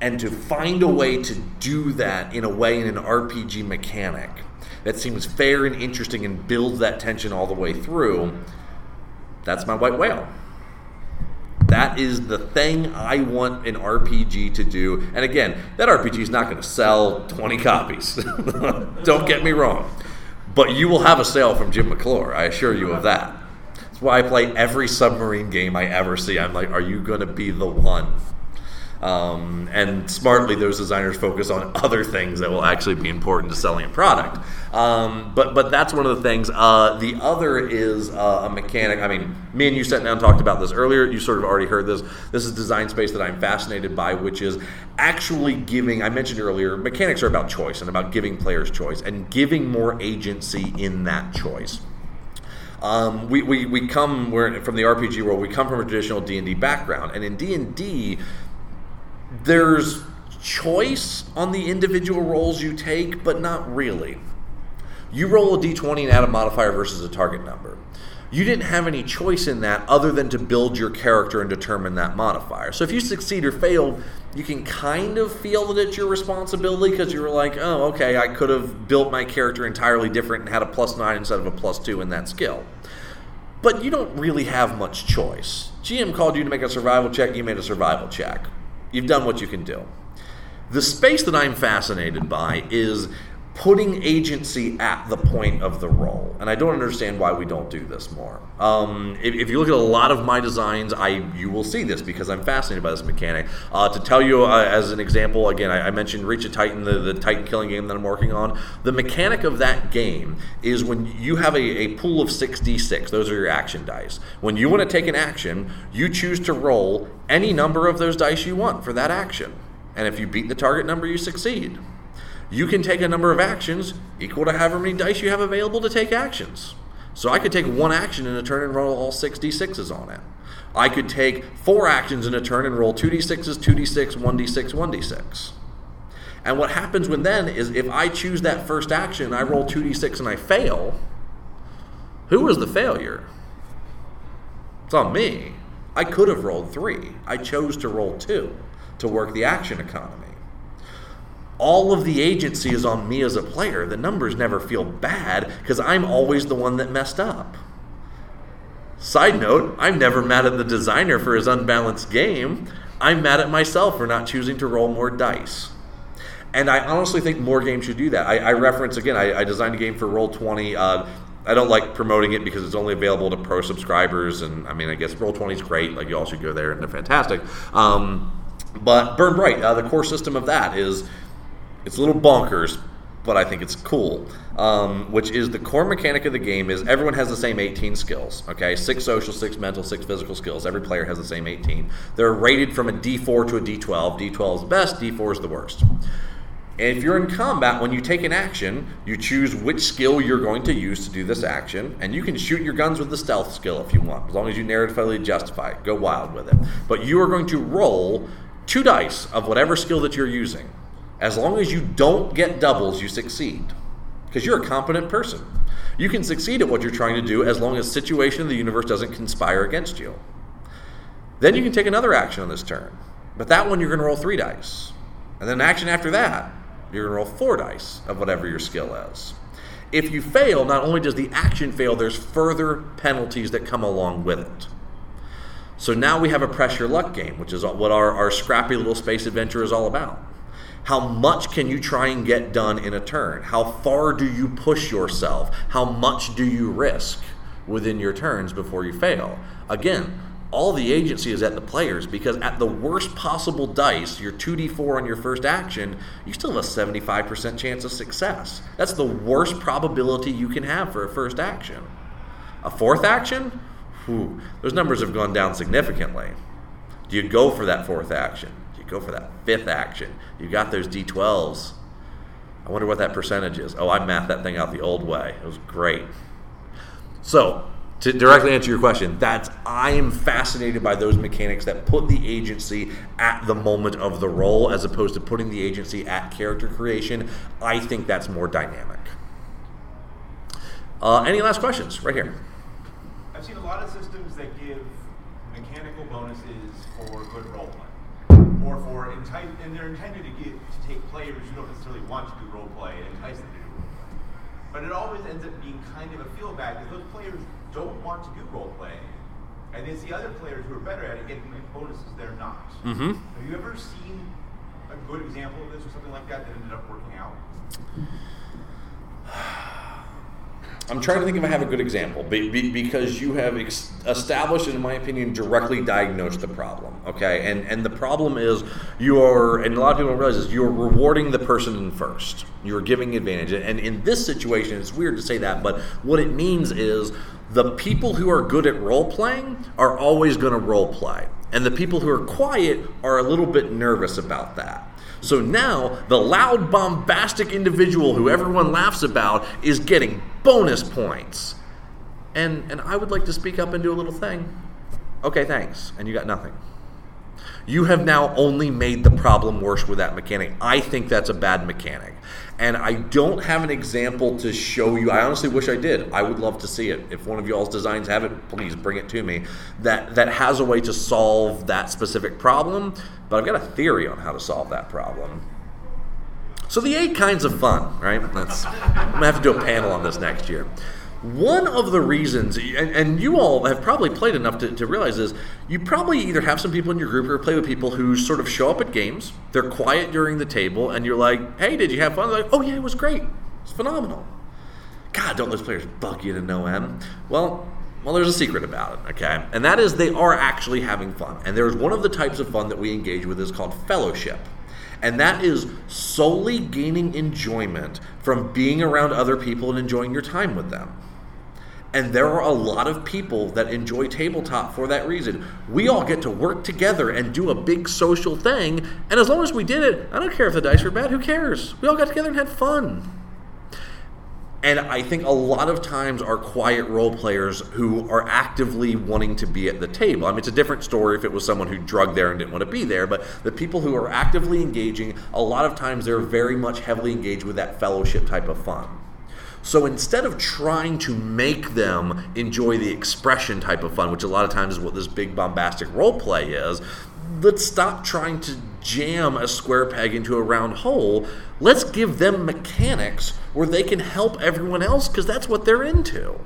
And to find a way to do that in a way in an RPG mechanic that seems fair and interesting and builds that tension all the way through that's my white whale that is the thing I want an RPG to do. And again, that RPG is not going to sell 20 copies. Don't get me wrong. but you will have a sale from Jim McClure. I assure you of that. That's why I play every submarine game I ever see. I'm like, are you going to be the one? Um, and smartly, those designers focus on other things that will actually be important to selling a product. Um, but but that's one of the things. Uh, the other is uh, a mechanic. I mean, me and you sat down and talked about this earlier. You sort of already heard this. This is design space that I'm fascinated by, which is actually giving. I mentioned earlier, mechanics are about choice and about giving players choice and giving more agency in that choice. Um, we, we, we come from the RPG world. We come from a traditional D and D background, and in D and D, there's choice on the individual rolls you take, but not really. You roll a d20 and add a modifier versus a target number. You didn't have any choice in that other than to build your character and determine that modifier. So if you succeed or fail, you can kind of feel that it's your responsibility because you were like, oh, okay, I could have built my character entirely different and had a plus nine instead of a plus two in that skill. But you don't really have much choice. GM called you to make a survival check, you made a survival check. You've done what you can do. The space that I'm fascinated by is putting agency at the point of the roll. And I don't understand why we don't do this more. Um, if, if, you look at a lot of my designs, I you will see this because I'm fascinated by this mechanic. Uh, to tell you uh, as an example, again, I, I, mentioned Reach of Titan, the, the Titan killing game that I'm working on. The mechanic of that game is when you have a, a pool of 6d6, those are your action dice. When you want to take an action, you choose to roll any number of those dice you want for that action. And if you beat the target number, you succeed you can take a number of actions equal to however many dice you have available to take actions. So I could take one action in a turn and roll all six d6s on it. I could take four actions in a turn and roll 2d6s, 2d6, 1d6, 1d6. And what happens when then is if I choose that first action, I roll 2d6 and I fail, who was the failure? It's on me. I could have rolled three. I chose to roll two to work the action economy all of the agency is on me as a player. The numbers never feel bad because I'm always the one that messed up. Side note, I'm never mad at the designer for his unbalanced game. I'm mad at myself for not choosing to roll more dice. And I honestly think more games should do that. I, I reference again, I, I, designed a game for Roll20. Uh, I don't like promoting it because it's only available to pro subscribers. And I mean, I guess Roll20 is great. Like, you all should go there and they're fantastic. Um, but Burn Bright, uh, the core system of that is it's a little bonkers, but I think it's cool. Um, which is the core mechanic of the game is everyone has the same 18 skills. Okay, six social, six mental, six physical skills. Every player has the same 18. They're rated from a D4 to a D12. D12 is the best. D4 is the worst. And if you're in combat, when you take an action, you choose which skill you're going to use to do this action, and you can shoot your guns with the stealth skill if you want, as long as you narratively justify it. Go wild with it. But you are going to roll two dice of whatever skill that you're using. As long as you don't get doubles, you succeed. Because you're a competent person. You can succeed at what you're trying to do as long as situation of the universe doesn't conspire against you. Then you can take another action on this turn. But that one you're going to roll three dice. And then an action after that, you're going to roll four dice of whatever your skill is. If you fail, not only does the action fail, there's further penalties that come along with it. So now we have a pressure luck game, which is what our, our scrappy little space adventure is all about. How much can you try and get done in a turn? How far do you push yourself? How much do you risk within your turns before you fail? Again, all the agency is at the players because at the worst possible dice, your 2d4 on your first action, you still have a 75% chance of success. That's the worst probability you can have for a first action. A fourth action? Whew, those numbers have gone down significantly. Do you go for that fourth action? You go for that fifth action. You got those D12s. I wonder what that percentage is. Oh, I mathed that thing out the old way. It was great. So, to directly answer your question, that's I am fascinated by those mechanics that put the agency at the moment of the roll as opposed to putting the agency at character creation. I think that's more dynamic. Uh, any last questions? Right here. I've seen a lot of systems that give mechanical bonuses for good role or for entice, and they're intended to get to take players who don't necessarily want to do role play and entice them to do role play. But it always ends up being kind of a feel bad because those players don't want to do role play, and they see other players who are better at it getting bonuses they're not. Mm-hmm. Have you ever seen a good example of this or something like that that ended up working out? I'm trying to think if I have a good example be, be, because you have ex- established, in my opinion, directly diagnosed the problem. Okay, and and the problem is you're, and a lot of people don't realize is you're rewarding the person in first. You're giving advantage, and in this situation, it's weird to say that, but what it means is the people who are good at role playing are always going to role play, and the people who are quiet are a little bit nervous about that. So now the loud, bombastic individual who everyone laughs about is getting bonus points. And, and I would like to speak up and do a little thing. Okay, thanks. And you got nothing. You have now only made the problem worse with that mechanic. I think that's a bad mechanic. And I don't have an example to show you. I honestly wish I did. I would love to see it. If one of y'all's designs have it, please bring it to me. That that has a way to solve that specific problem, but I've got a theory on how to solve that problem. So the eight kinds of fun, right? That's, I'm gonna have to do a panel on this next year. One of the reasons, and, and you all have probably played enough to, to realize this, you probably either have some people in your group or play with people who sort of show up at games, they're quiet during the table, and you're like, hey, did you have fun? They're like, oh yeah, it was great. It's phenomenal. God, don't those players bug you to no end? Well, well, there's a secret about it, okay? And that is they are actually having fun. And there's one of the types of fun that we engage with is called fellowship. And that is solely gaining enjoyment from being around other people and enjoying your time with them. And there are a lot of people that enjoy tabletop for that reason. We all get to work together and do a big social thing. And as long as we did it, I don't care if the dice were bad, who cares? We all got together and had fun. And I think a lot of times are quiet role players who are actively wanting to be at the table. I mean, it's a different story if it was someone who drugged there and didn't want to be there, but the people who are actively engaging, a lot of times they're very much heavily engaged with that fellowship type of fun. So instead of trying to make them enjoy the expression type of fun, which a lot of times is what this big bombastic role play is, let's stop trying to jam a square peg into a round hole. Let's give them mechanics where they can help everyone else because that's what they're into.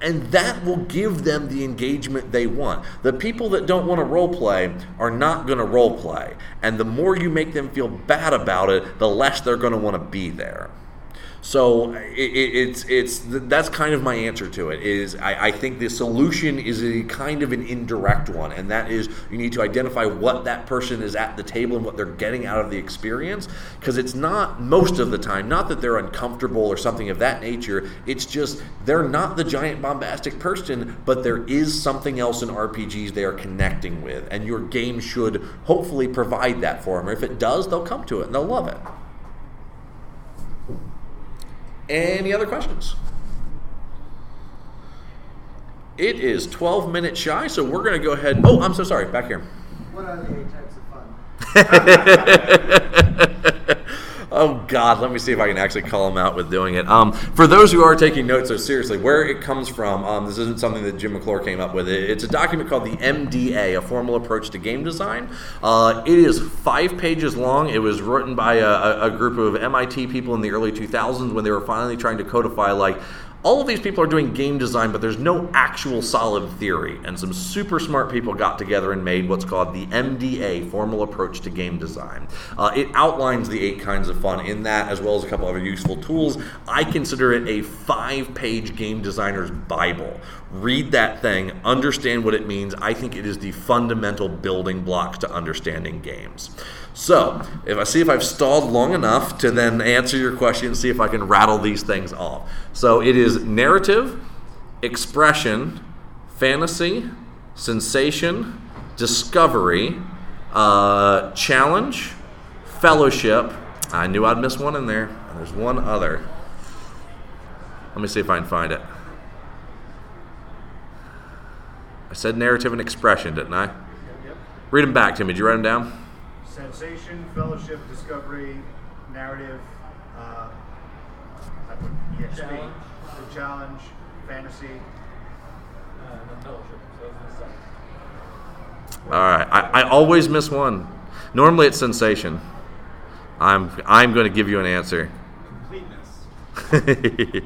And that will give them the engagement they want. The people that don't want to role play are not going to role play. And the more you make them feel bad about it, the less they're going to want to be there. So it, it's it's that's kind of my answer to it. Is I, I, think the solution is a kind of an indirect one, and that is you need to identify what that person is at the table and what they're getting out of the experience. Because it's not most of the time, not that they're uncomfortable or something of that nature. It's just they're not the giant bombastic person, but there is something else in RPGs they are connecting with, and your game should hopefully provide that for them. Or if it does, they'll come to it and they'll love it. Any other questions? It is 12 minutes shy, so we're going to go ahead. Oh, I'm so sorry. Back here. What are the eight types of fun? oh God, let me see if I can actually call them out with doing it. Um, for those who are taking notes, so seriously, where it comes from, um, this isn't something that Jim McClure came up with. It's a document called the MDA, a formal approach to game design. Uh, it is five pages long. It was written by a, a group of MIT people in the early 2000s when they were finally trying to codify like all of these people are doing game design, but there's no actual solid theory. And some super smart people got together and made what's called the MDA, Formal Approach to Game Design. Uh, it outlines the eight kinds of fun in that, as well as a couple other useful tools. I consider it a five page game designer's Bible. Read that thing, understand what it means. I think it is the fundamental building blocks to understanding games. So, if I see if I've stalled long enough to then answer your question, and see if I can rattle these things off. So, it is narrative, expression, fantasy, sensation, discovery, uh, challenge, fellowship. I knew I'd miss one in there. There's one other. Let me see if I can find it. I said narrative and expression, didn't I? Yep. Read them back to me. Did you write them down? Sensation, fellowship, discovery, narrative, uh, I put EXP, Challenge. the challenge, fantasy. Uh, and the fellowship. So it's the second. All right. I, I always miss one. Normally it's sensation. I'm I'm going to give you an answer. Completeness.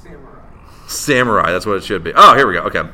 Samurai. Samurai. That's what it should be. Oh, here we go. Okay.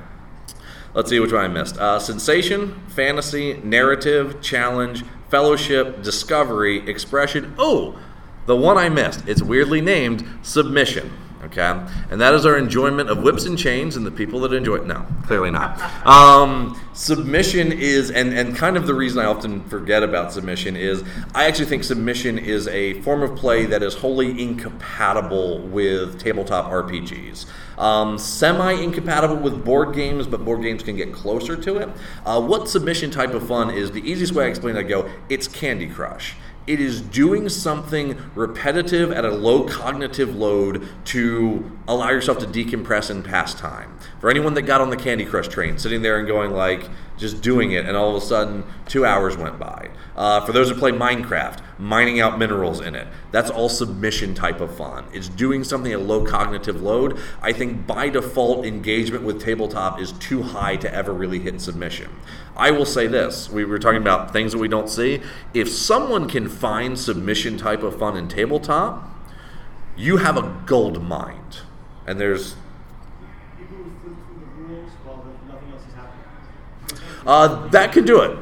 Let's see which one I missed. Uh, sensation, fantasy, narrative, challenge, fellowship, discovery, expression. Oh, The one I missed. It's weirdly named Submission. Okay, and that is our enjoyment of whips and chains and the people that enjoy it. No, clearly not. Um, submission is, and and kind of the reason I often forget about submission is I actually think submission is a form of play that is wholly incompatible with tabletop RPGs. Um, Semi incompatible with board games, but board games can get closer to it. Uh, what submission type of fun is? The easiest way I explain it, I go, it's Candy Crush. It is doing something repetitive at a low cognitive load to allow yourself to decompress and pass time. For anyone that got on the Candy Crush train, sitting there and going like, just doing it, and all of a sudden two hours went by. Uh, for those who play Minecraft, mining out minerals in it, that's all submission type of fun. It's doing something at low cognitive load. I think by default, engagement with tabletop is too high to ever really hit submission. I will say this we were talking about things that we don't see. If someone can find submission type of fun in tabletop, you have a gold mind. And there's People who flip through the rules while the- nothing else is happening. Uh, that could do it.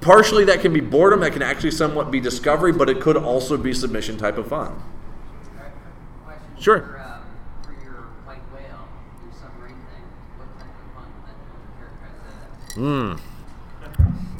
Partially, that can be boredom. That can actually somewhat be discovery, but it could also be submission type of fun. Sure. As?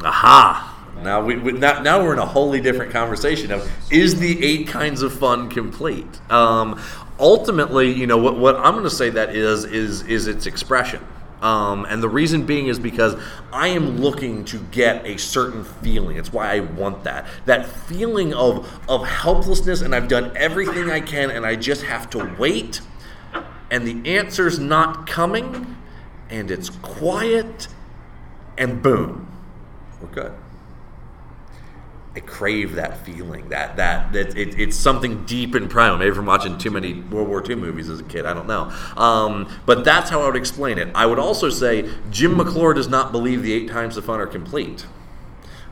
Aha! Now we, we now, now we're in a wholly different conversation of is the eight kinds of fun complete? Um, ultimately, you know what, what I'm going to say that is is is its expression. Um, and the reason being is because I am looking to get a certain feeling. It's why I want that. That feeling of, of helplessness, and I've done everything I can, and I just have to wait, and the answer's not coming, and it's quiet, and boom, we're good. I crave that feeling. That that that it, it's something deep and primal. Maybe from watching too many World War II movies as a kid. I don't know. Um, but that's how I would explain it. I would also say Jim McClure does not believe the eight times the fun are complete.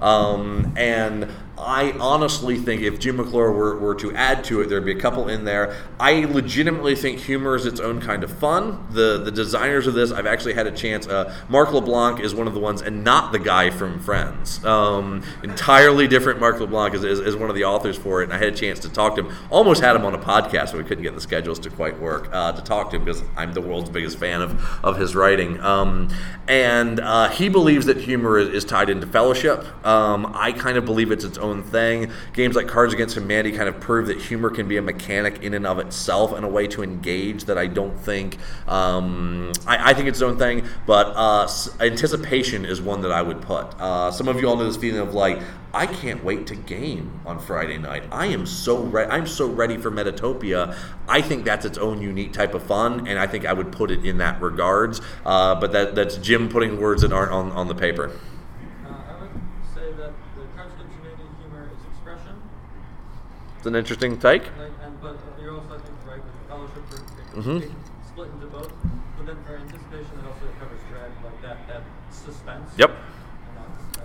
Um, and I honestly think if Jim McClure were, were to add to it, there'd be a couple in there. I legitimately think humor is its own kind of fun. The the designers of this, I've actually had a chance. Uh, Marc LeBlanc is one of the ones, and not the guy from Friends. Um, entirely different. Marc LeBlanc is, is, is one of the authors for it, and I had a chance to talk to him. Almost had him on a podcast, but we couldn't get the schedules to quite work uh, to talk to him because I'm the world's biggest fan of, of his writing. Um, and uh, he believes that humor is, is tied into fellowship. Um, I kind of believe it's its own thing. Games like Cards Against Humanity kind of prove that humor can be a mechanic in and of itself and a way to engage that I don't think. Um, I, I think it's its own thing, but uh, anticipation is one that I would put. Uh, some of you all know this feeling of like, I can't wait to game on Friday night. I am so re- I'm so ready for Metatopia. I think that's its own unique type of fun, and I think I would put it in that regards. Uh, but that that's Jim putting words that aren't on, on the paper. Uh, I would say that the Cards Against Humanity humor is expression, It's an interesting take. like, and but you're also I think right with the fellowship for it Mhm. split into both. But then for anticipation, it also covers dread, like that that suspense. Yep.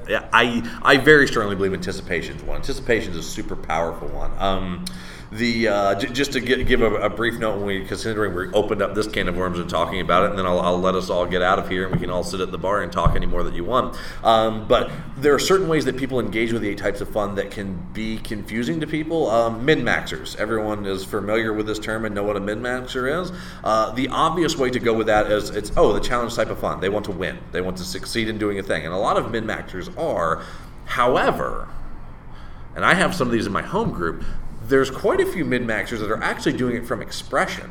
Yeah, I I very strongly believe anticipation is one. Anticipation is a super powerful one. Um, the uh, j- just to gi- give a, a brief note when we considering we opened up this can of worms and talking about it, and then I'll, I'll let us all get out of here and we can all sit at the bar and talk any more that you want. Um, but there are certain ways that people engage with the eight types of fun that can be confusing to people. Um, min maxers, everyone is familiar with this term and know what a min maxer is. Uh, the obvious way to go with that is it's oh the challenge type of fun. They want to win. They want to succeed in doing a thing, and a lot of min maxers are. However, and I have some of these in my home group, there's quite a few min maxers that are actually doing it from expression.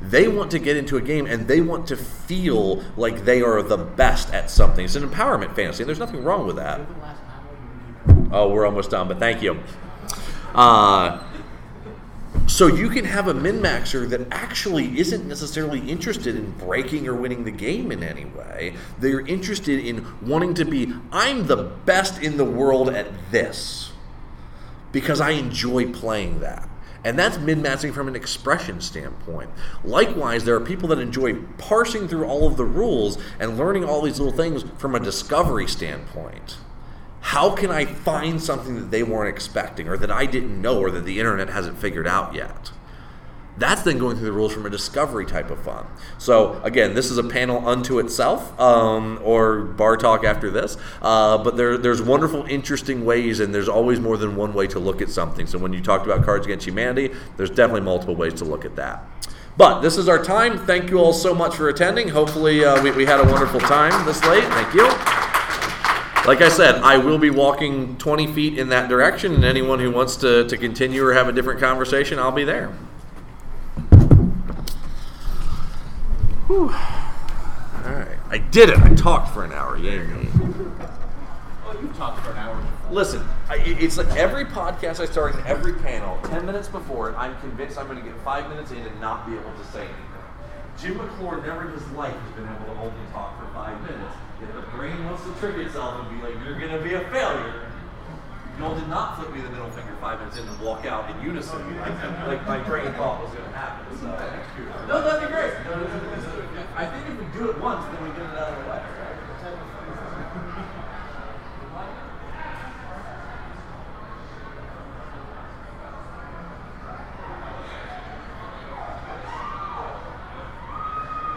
They want to get into a game and they want to feel like they are the best at something. It's an empowerment fantasy, and there's nothing wrong with that. Oh, we're almost done, but thank you. Uh, so you can have a min maxer that actually isn't necessarily interested in breaking or winning the game in any way. They're interested in wanting to be, I'm the best in the world at this because I enjoy playing that. And that's min maxing from an expression standpoint. Likewise, there are people that enjoy parsing through all of the rules and learning all these little things from a discovery standpoint. How can I find something that they weren't expecting or that I didn't know or that the internet hasn't figured out yet? That's then going through the rules from a discovery type of fun. So again, this is a panel unto itself, um, or bar talk after this. Uh, but there, there's wonderful, interesting ways, and there's always more than one way to look at something. So when you talked about Cards Against Humanity, there's definitely multiple ways to look at that. But this is our time. Thank you all so much for attending. Hopefully, uh, we, we had a wonderful time this late. Thank you. Like I said, I will be walking 20 feet in that direction, and anyone who wants to, to continue or have a different conversation, I'll be there. Whew. All right. I did it. I talked for an hour. Yay me. Oh, you've talked for an hour. Listen, I, it's like every podcast I start in every panel, 10 minutes before it, I'm convinced I'm going to get five minutes in and not be able to say anything. Jim McClure never in his life has been able to only talk for five minutes. Yet the brain wants to trick itself and be like, you're going to be a failure. Joel did not flip me the middle finger five minutes in and walk out in unison. Like, my brain thought was going to happen. So. No, that'd be great. No, this is- this is- I think if we do it once, then we get it